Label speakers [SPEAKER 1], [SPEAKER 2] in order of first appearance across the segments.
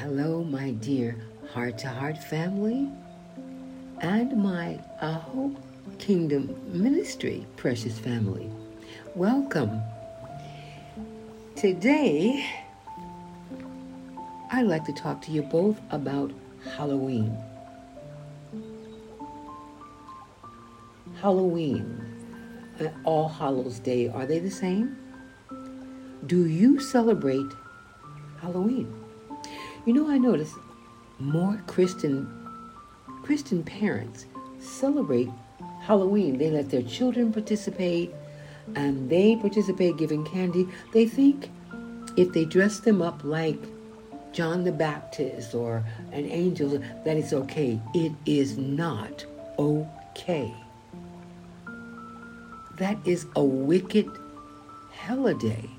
[SPEAKER 1] Hello, my dear Heart to Heart family and my Aho Kingdom Ministry precious family. Welcome. Today, I'd like to talk to you both about Halloween. Halloween and All Hallows Day, are they the same? Do you celebrate Halloween? You know, I notice more Christian Christian parents celebrate Halloween. They let their children participate and they participate giving candy. They think if they dress them up like John the Baptist or an angel, that it's okay. It is not okay. That is a wicked holiday.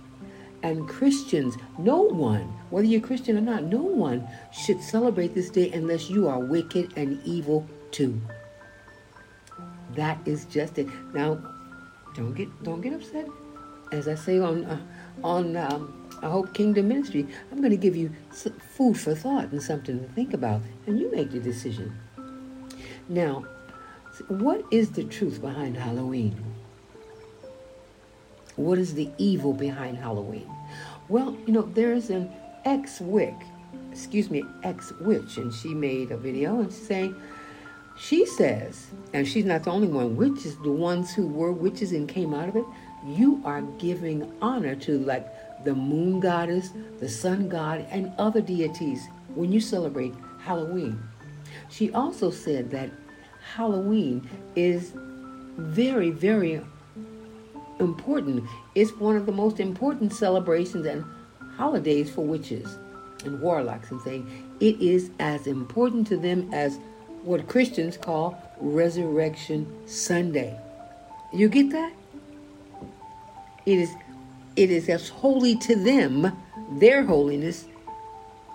[SPEAKER 1] And Christians, no one, whether you're Christian or not, no one should celebrate this day unless you are wicked and evil too. That is just it. Now, don't get don't get upset. As I say on uh, on um, I Hope Kingdom Ministry, I'm going to give you food for thought and something to think about, and you make the decision. Now, what is the truth behind Halloween? What is the evil behind Halloween? Well, you know, there's an ex-wick, excuse me, ex-witch, and she made a video and she's saying, she says, and she's not the only one, witches, the ones who were witches and came out of it, you are giving honor to like the moon goddess, the sun god, and other deities when you celebrate Halloween. She also said that Halloween is very, very important. It's one of the most important celebrations and holidays for witches and warlocks and saying it is as important to them as what Christians call Resurrection Sunday. You get that? It is it is as holy to them, their holiness,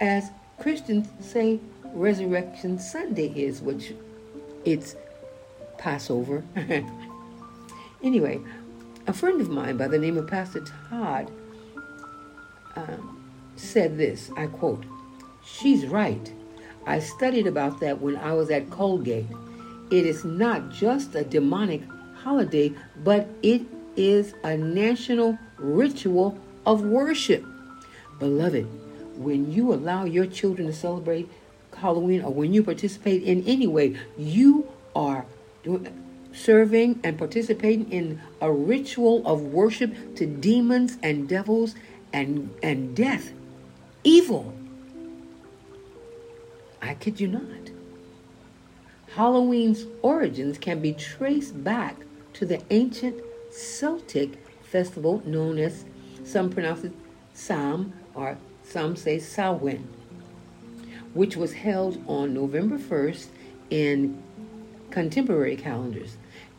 [SPEAKER 1] as Christians say Resurrection Sunday is, which it's Passover. anyway, a friend of mine by the name of Pastor Todd um, said this I quote, She's right. I studied about that when I was at Colgate. It is not just a demonic holiday, but it is a national ritual of worship. Beloved, when you allow your children to celebrate Halloween or when you participate in any way, you are doing serving and participating in a ritual of worship to demons and devils and, and death, evil. I kid you not. Halloween's origins can be traced back to the ancient Celtic festival known as, some pronounce it Sam, or some say Samhain, which was held on November 1st in contemporary calendars.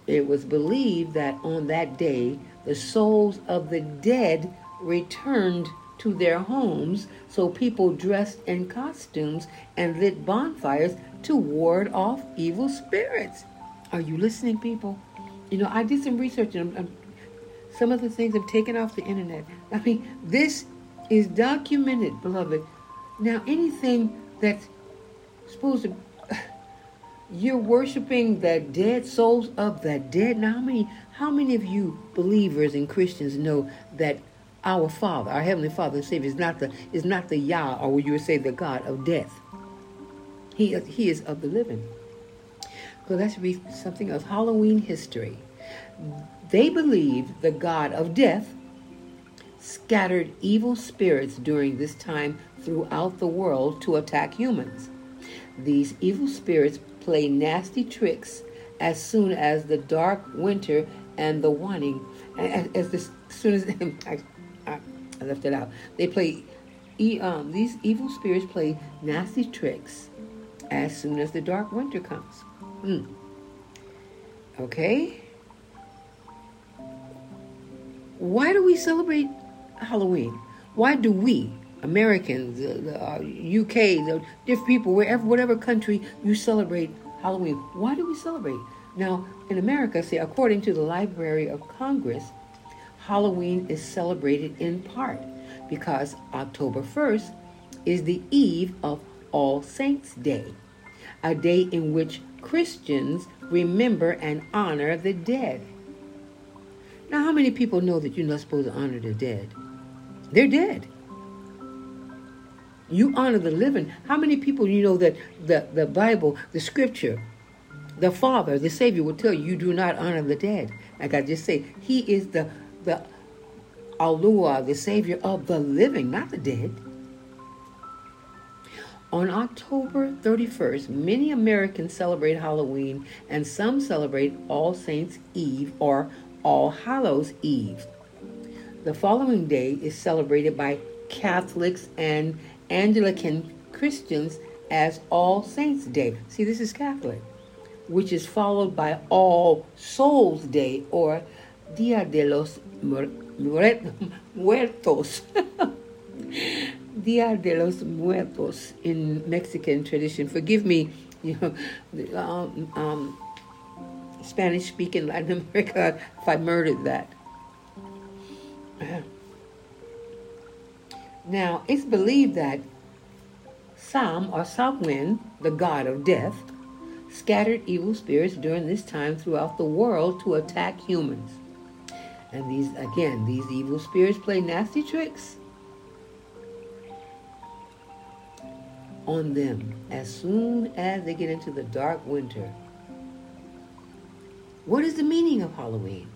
[SPEAKER 1] It was believed that on that day, the souls of the dead returned to their homes, so people dressed in costumes and lit bonfires to ward off evil spirits. Are you listening, people? You know, I did some research and I'm, I'm, some of the things I've taken off the internet. I mean, this is documented, beloved. Now, anything that's supposed to you're worshiping the dead souls of the dead. Now, how many, how many of you believers and Christians know that our Father, our Heavenly Father and Savior, is not the is not the Yah, or would you say the God of death? He he is of the living. So read something of Halloween history. They believe the God of death scattered evil spirits during this time throughout the world to attack humans. These evil spirits play nasty tricks as soon as the dark winter and the waning, as, as, as soon as I, I, I, left it out, they play. Um, these evil spirits play nasty tricks as soon as the dark winter comes. Hmm. Okay. Why do we celebrate Halloween? Why do we, Americans, the, uh, UK, the different people, wherever, whatever country you celebrate Halloween. Why do we celebrate? Now, in America, say, according to the Library of Congress, Halloween is celebrated in part because October 1st is the eve of All Saints' Day, a day in which Christians remember and honor the dead. Now, how many people know that you're not supposed to honor the dead? They're dead. You honor the living. How many people you know that the, the Bible, the scripture, the Father, the Savior will tell you you do not honor the dead. Like I just say, He is the the Allah, the Savior of the living, not the dead. On October 31st, many Americans celebrate Halloween and some celebrate All Saints' Eve or All Hallows' Eve. The following day is celebrated by Catholics and Anglican Christians as All Saints' Day. See, this is Catholic, which is followed by All Souls' Day or Dia de los Muertos. Dia de los Muertos in Mexican tradition. Forgive me, you know, um, um, Spanish speaking Latin America if I murdered that. Now, it's believed that Sam or Samhain, the god of death, scattered evil spirits during this time throughout the world to attack humans. And these, again, these evil spirits play nasty tricks on them as soon as they get into the dark winter. What is the meaning of Halloween?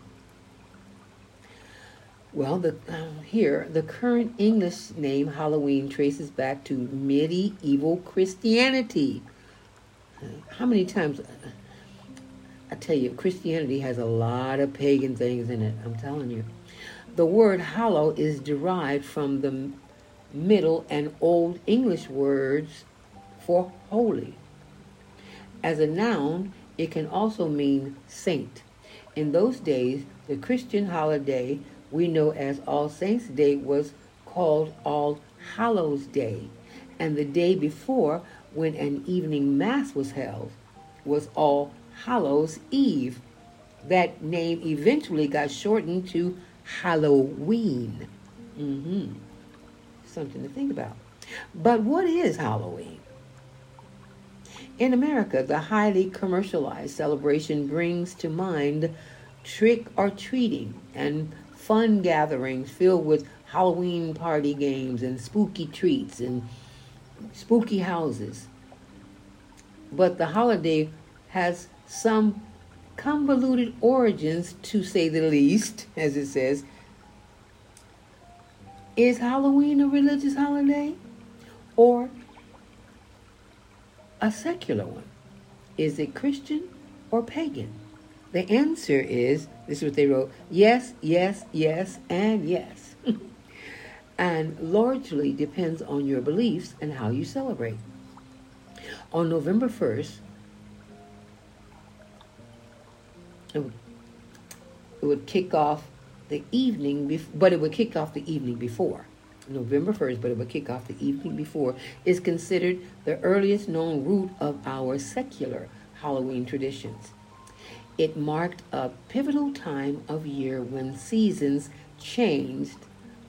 [SPEAKER 1] Well, the, um, here, the current English name Halloween traces back to medieval Christianity. how many times, I tell you, Christianity has a lot of pagan things in it, I'm telling you. The word hallow is derived from the Middle and Old English words for holy. As a noun, it can also mean saint. In those days, the Christian holiday we know as All Saints' Day was called All Hallows Day, and the day before, when an evening mass was held, was All Hallows Eve. That name eventually got shortened to Halloween. Mm-hmm something to think about. But what is Halloween? In America, the highly commercialized celebration brings to mind trick or treating and fun gatherings filled with Halloween party games and spooky treats and spooky houses. But the holiday has some convoluted origins, to say the least, as it says, is Halloween a religious holiday or a secular one? Is it Christian or pagan? The answer is this is what they wrote yes, yes, yes, and yes. and largely depends on your beliefs and how you celebrate. On November 1st, it would kick off the evening, bef- but it would kick off the evening before. November 1st, but it would kick off the evening before, is considered the earliest known root of our secular Halloween traditions. It marked a pivotal time of year when seasons changed,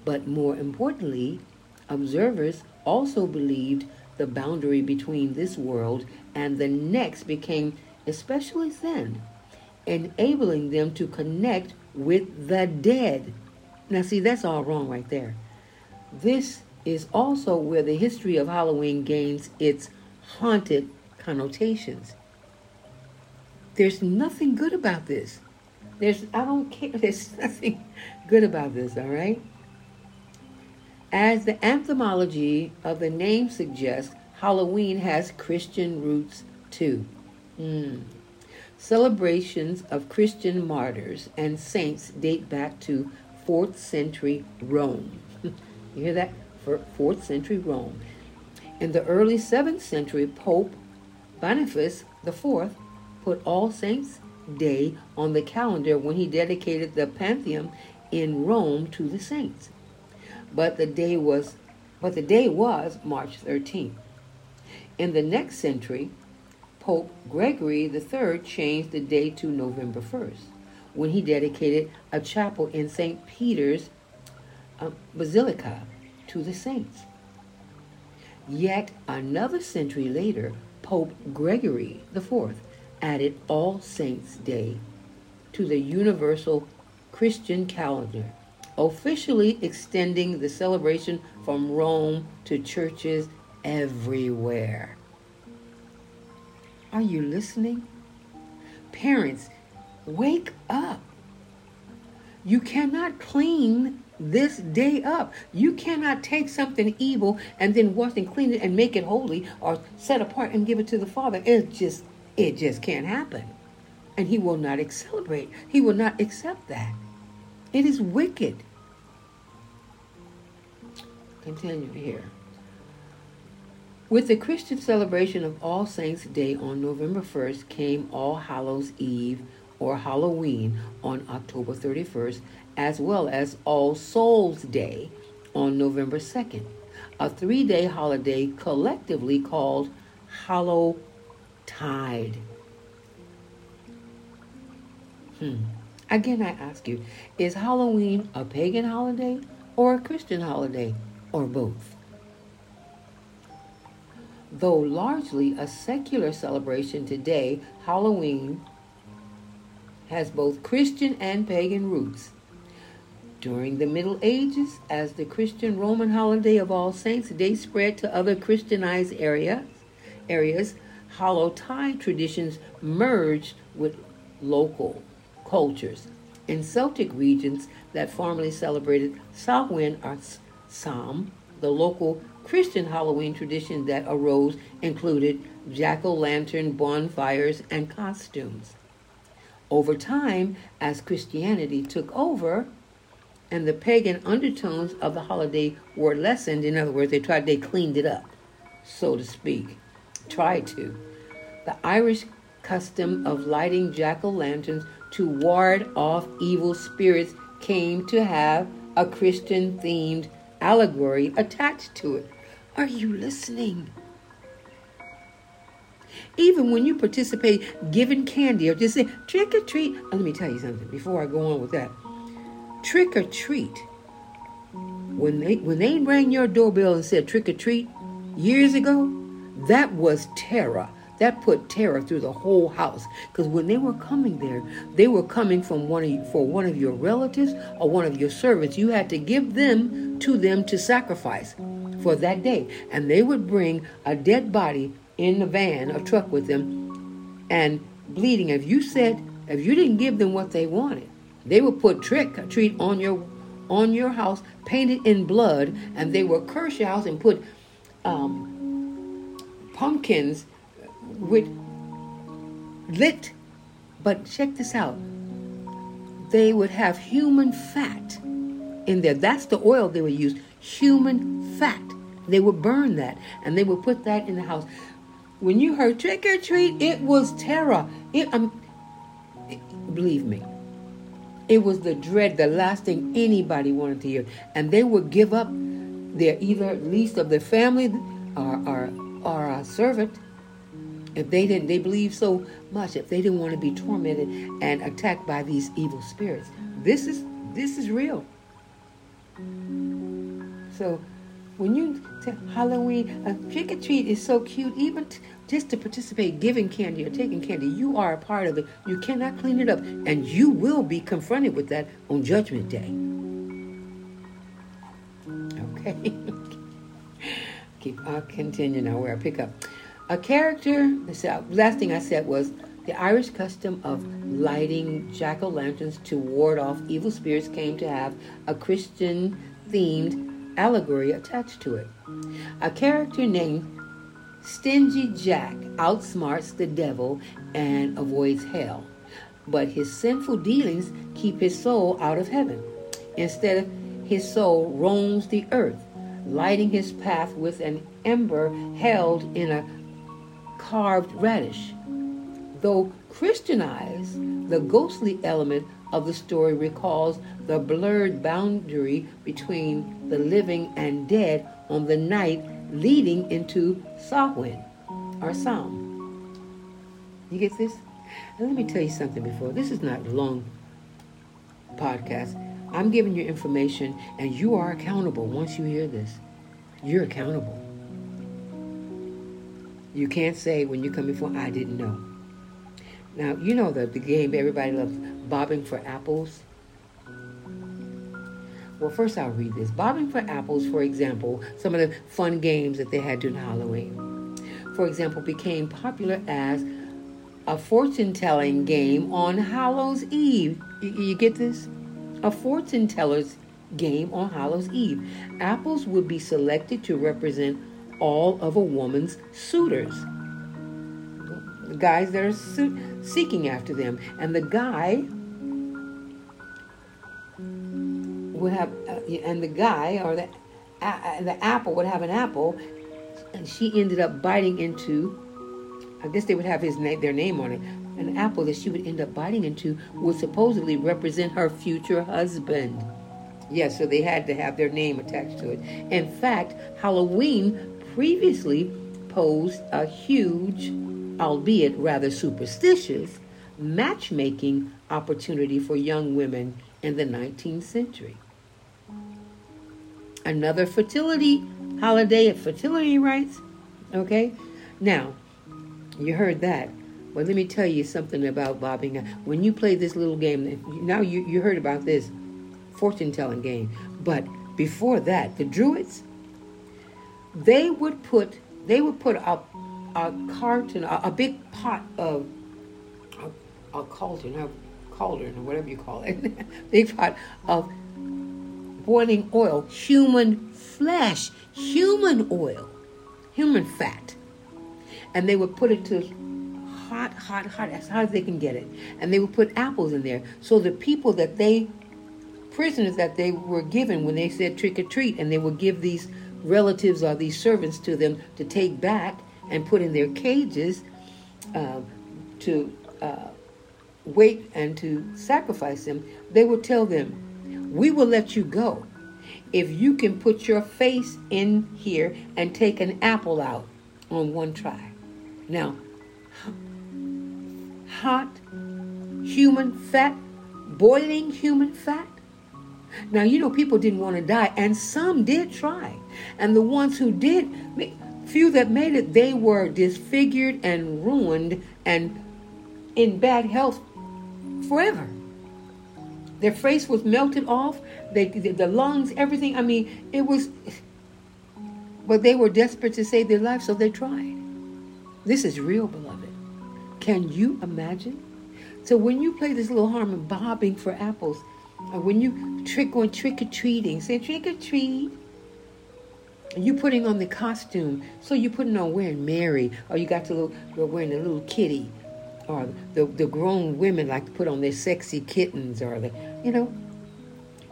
[SPEAKER 1] but more importantly, observers also believed the boundary between this world and the next became especially thin, enabling them to connect with the dead. Now, see, that's all wrong right there. This is also where the history of Halloween gains its haunted connotations. There's nothing good about this. There's, I don't care, there's nothing good about this, all right? As the etymology of the name suggests, Halloween has Christian roots too. Mm. Celebrations of Christian martyrs and saints date back to 4th century Rome. you hear that? For 4th century Rome. In the early 7th century, Pope Boniface IV put All Saints' Day on the calendar when he dedicated the Pantheon in Rome to the saints. But the day was but the day was March 13th. In the next century, Pope Gregory III changed the day to November 1st when he dedicated a chapel in St. Peter's uh, Basilica to the saints. Yet another century later, Pope Gregory IV added All Saints' Day to the universal Christian calendar, officially extending the celebration from Rome to churches everywhere. Are you listening? Parents, wake up. You cannot clean this day up. You cannot take something evil and then wash and clean it and make it holy or set apart and give it to the Father. It's just it just can't happen. And he will not celebrate. He will not accept that. It is wicked. Continue here. With the Christian celebration of All Saints' Day on November 1st came All Hallows' Eve or Halloween on October 31st, as well as All Souls' Day on November 2nd, a three day holiday collectively called Hallow Tide. Hmm. Again, I ask you, is Halloween a pagan holiday or a Christian holiday or both? Though largely a secular celebration today, Halloween has both Christian and pagan roots. During the Middle Ages, as the Christian Roman holiday of All Saints' Day spread to other Christianized areas, areas Hallowtide traditions merged with local cultures. In Celtic regions that formerly celebrated Samhain or Sam, the local Christian Halloween tradition that arose included jack o' lantern bonfires and costumes. Over time, as Christianity took over and the pagan undertones of the holiday were lessened, in other words, they tried, they cleaned it up, so to speak, tried to. The Irish custom of lighting jack o' lanterns to ward off evil spirits came to have a Christian themed allegory attached to it. Are you listening? Even when you participate giving candy or just say trick or treat, oh, let me tell you something before I go on with that. Trick or treat. When they when they rang your doorbell and said trick or treat years ago, that was terror. That put terror through the whole house. Because when they were coming there, they were coming from one of for one of your relatives or one of your servants. You had to give them to them to sacrifice for that day. And they would bring a dead body in the van a truck with them and bleeding. If you said, if you didn't give them what they wanted, they would put trick or treat on your on your house, painted in blood, and they would curse your house and put um, pumpkins with lit. But check this out. They would have human fat in there. That's the oil they would use. Human fat. They would burn that and they would put that in the house. When you heard trick or treat, it was terror. It, um, it, believe me, it was the dread, the last thing anybody wanted to hear. And they would give up their either least of their family or, or, or a servant if they didn't they believed so much if they didn't want to be tormented and attacked by these evil spirits this is this is real so when you say Halloween, a trick or treat is so cute. Even t- just to participate, giving candy or taking candy, you are a part of it. You cannot clean it up, and you will be confronted with that on Judgment Day. Okay. Keep. I'll continue now. Where I pick up a character. The uh, last thing I said was the Irish custom of lighting jack o' lanterns to ward off evil spirits came to have a Christian themed allegory attached to it. A character named Stingy Jack outsmarts the devil and avoids hell, but his sinful dealings keep his soul out of heaven. Instead, his soul roams the earth, lighting his path with an ember held in a carved radish. Though Christianized, the ghostly element of the story recalls the blurred boundary between the living and dead on the night leading into Samhain or Psalm. You get this? Let me tell you something before. This is not a long podcast. I'm giving you information and you are accountable once you hear this. You're accountable. You can't say when you come before, I didn't know. Now, you know the, the game everybody loves, bobbing for apples. Well, first I'll read this. Bobbing for apples, for example, some of the fun games that they had during Halloween, for example, became popular as a fortune telling game on Hallows Eve. You, you get this? A fortune teller's game on Hallows Eve. Apples would be selected to represent all of a woman's suitors. The guys that are su- seeking after them. And the guy would have, uh, and the guy or the uh, the apple would have an apple, and she ended up biting into. I guess they would have his name, their name on it. An apple that she would end up biting into would supposedly represent her future husband. Yes, so they had to have their name attached to it. In fact, Halloween previously posed a huge, albeit rather superstitious, matchmaking opportunity for young women in the 19th century. Another fertility holiday of fertility rites. Okay? Now, you heard that. But let me tell you something about bobbing. When you play this little game, now you, you heard about this fortune telling game. But before that, the Druids, they would put they would put a, a carton, a, a big pot of a, a cauldron, a cauldron, or whatever you call it, big pot of boiling oil, human flesh, human oil, human fat, and they would put it to hot, hot, hot, as hot as they can get it, and they would put apples in there. So the people that they prisoners that they were given when they said trick or treat, and they would give these relatives or these servants to them to take back and put in their cages uh, to uh, wait and to sacrifice them, they would tell them, We will let you go if you can put your face in here and take an apple out on one try. Now, hot human fat, boiling human fat, now, you know, people didn't want to die, and some did try. And the ones who did, few that made it, they were disfigured and ruined and in bad health forever. Their face was melted off, they, the lungs, everything. I mean, it was, but they were desperate to save their life, so they tried. This is real, beloved. Can you imagine? So when you play this little harmony, bobbing for apples, or when you trick on trick or treating, say trick or treat. You putting on the costume, so you putting on wearing Mary, or you got the little, you're wearing the little kitty, or the the grown women like to put on their sexy kittens, or the you know,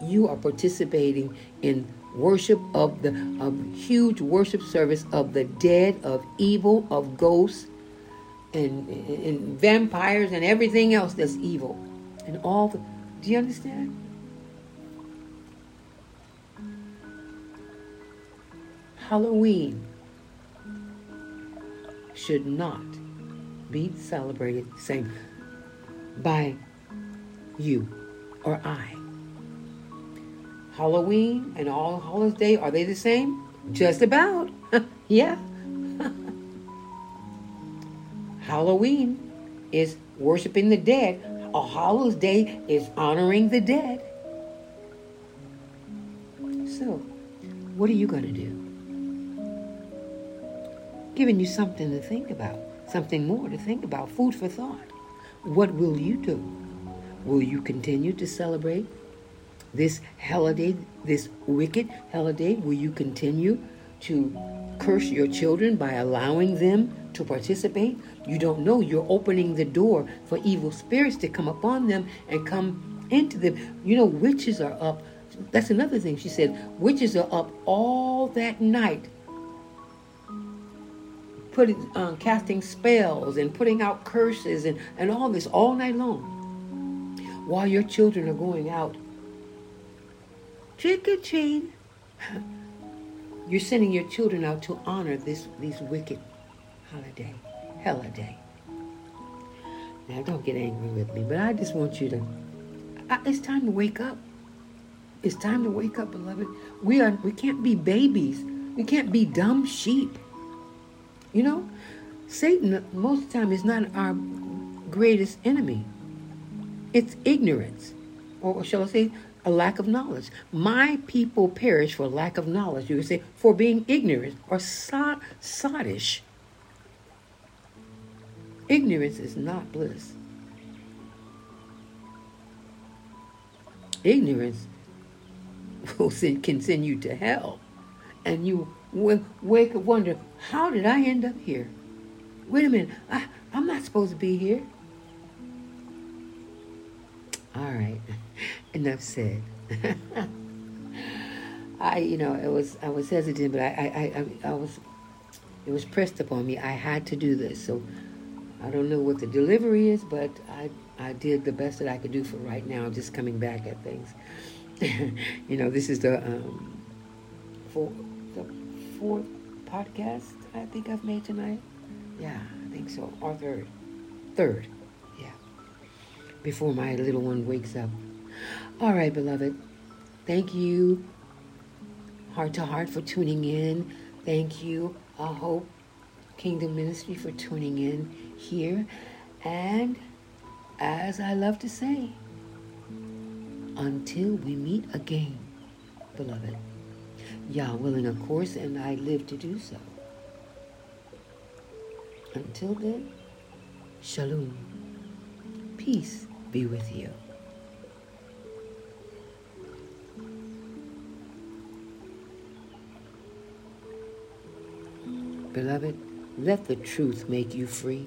[SPEAKER 1] you are participating in worship of the of huge worship service of the dead, of evil, of ghosts, and, and vampires, and everything else that's evil, and all the. Do you understand? Halloween should not be celebrated the same by you or I. Halloween and All Day, are they the same? Just about. yeah. Halloween is worshiping the dead. A Hallows Day is honoring the dead. So, what are you going to do? giving you something to think about, something more to think about, food for thought. What will you do? Will you continue to celebrate this holiday, this wicked holiday? Will you continue to curse your children by allowing them to participate? You don't know. You're opening the door for evil spirits to come upon them and come into them. You know, witches are up. That's another thing she said. Witches are up all that night putting uh, casting spells and putting out curses and, and all this all night long while your children are going out trick or treat you're sending your children out to honor this these wicked holiday holiday now don't get angry with me but i just want you to I, it's time to wake up it's time to wake up beloved we are we can't be babies we can't be dumb sheep you know, Satan, most of the time, is not our greatest enemy. It's ignorance, or shall I say, a lack of knowledge. My people perish for lack of knowledge. You would say, for being ignorant or sod- sottish. Ignorance is not bliss. Ignorance will send, can send you to hell. And you will wake up wonder, how did I end up here? Wait a minute, I, I'm not supposed to be here. All right, enough said. I, you know, it was I was hesitant, but I, I, I, I was, it was pressed upon me. I had to do this, so I don't know what the delivery is, but I, I did the best that I could do for right now. Just coming back at things. you know, this is the um, four, the fourth podcast I think I've made tonight. Yeah, I think so. Or third. Third. Yeah. Before my little one wakes up. All right, beloved. Thank you, Heart to Heart, for tuning in. Thank you, I Hope Kingdom Ministry, for tuning in here. And as I love to say, until we meet again, beloved. Yah willing, of course, and I live to do so. Until then, shalom. Peace be with you. Beloved, let the truth make you free.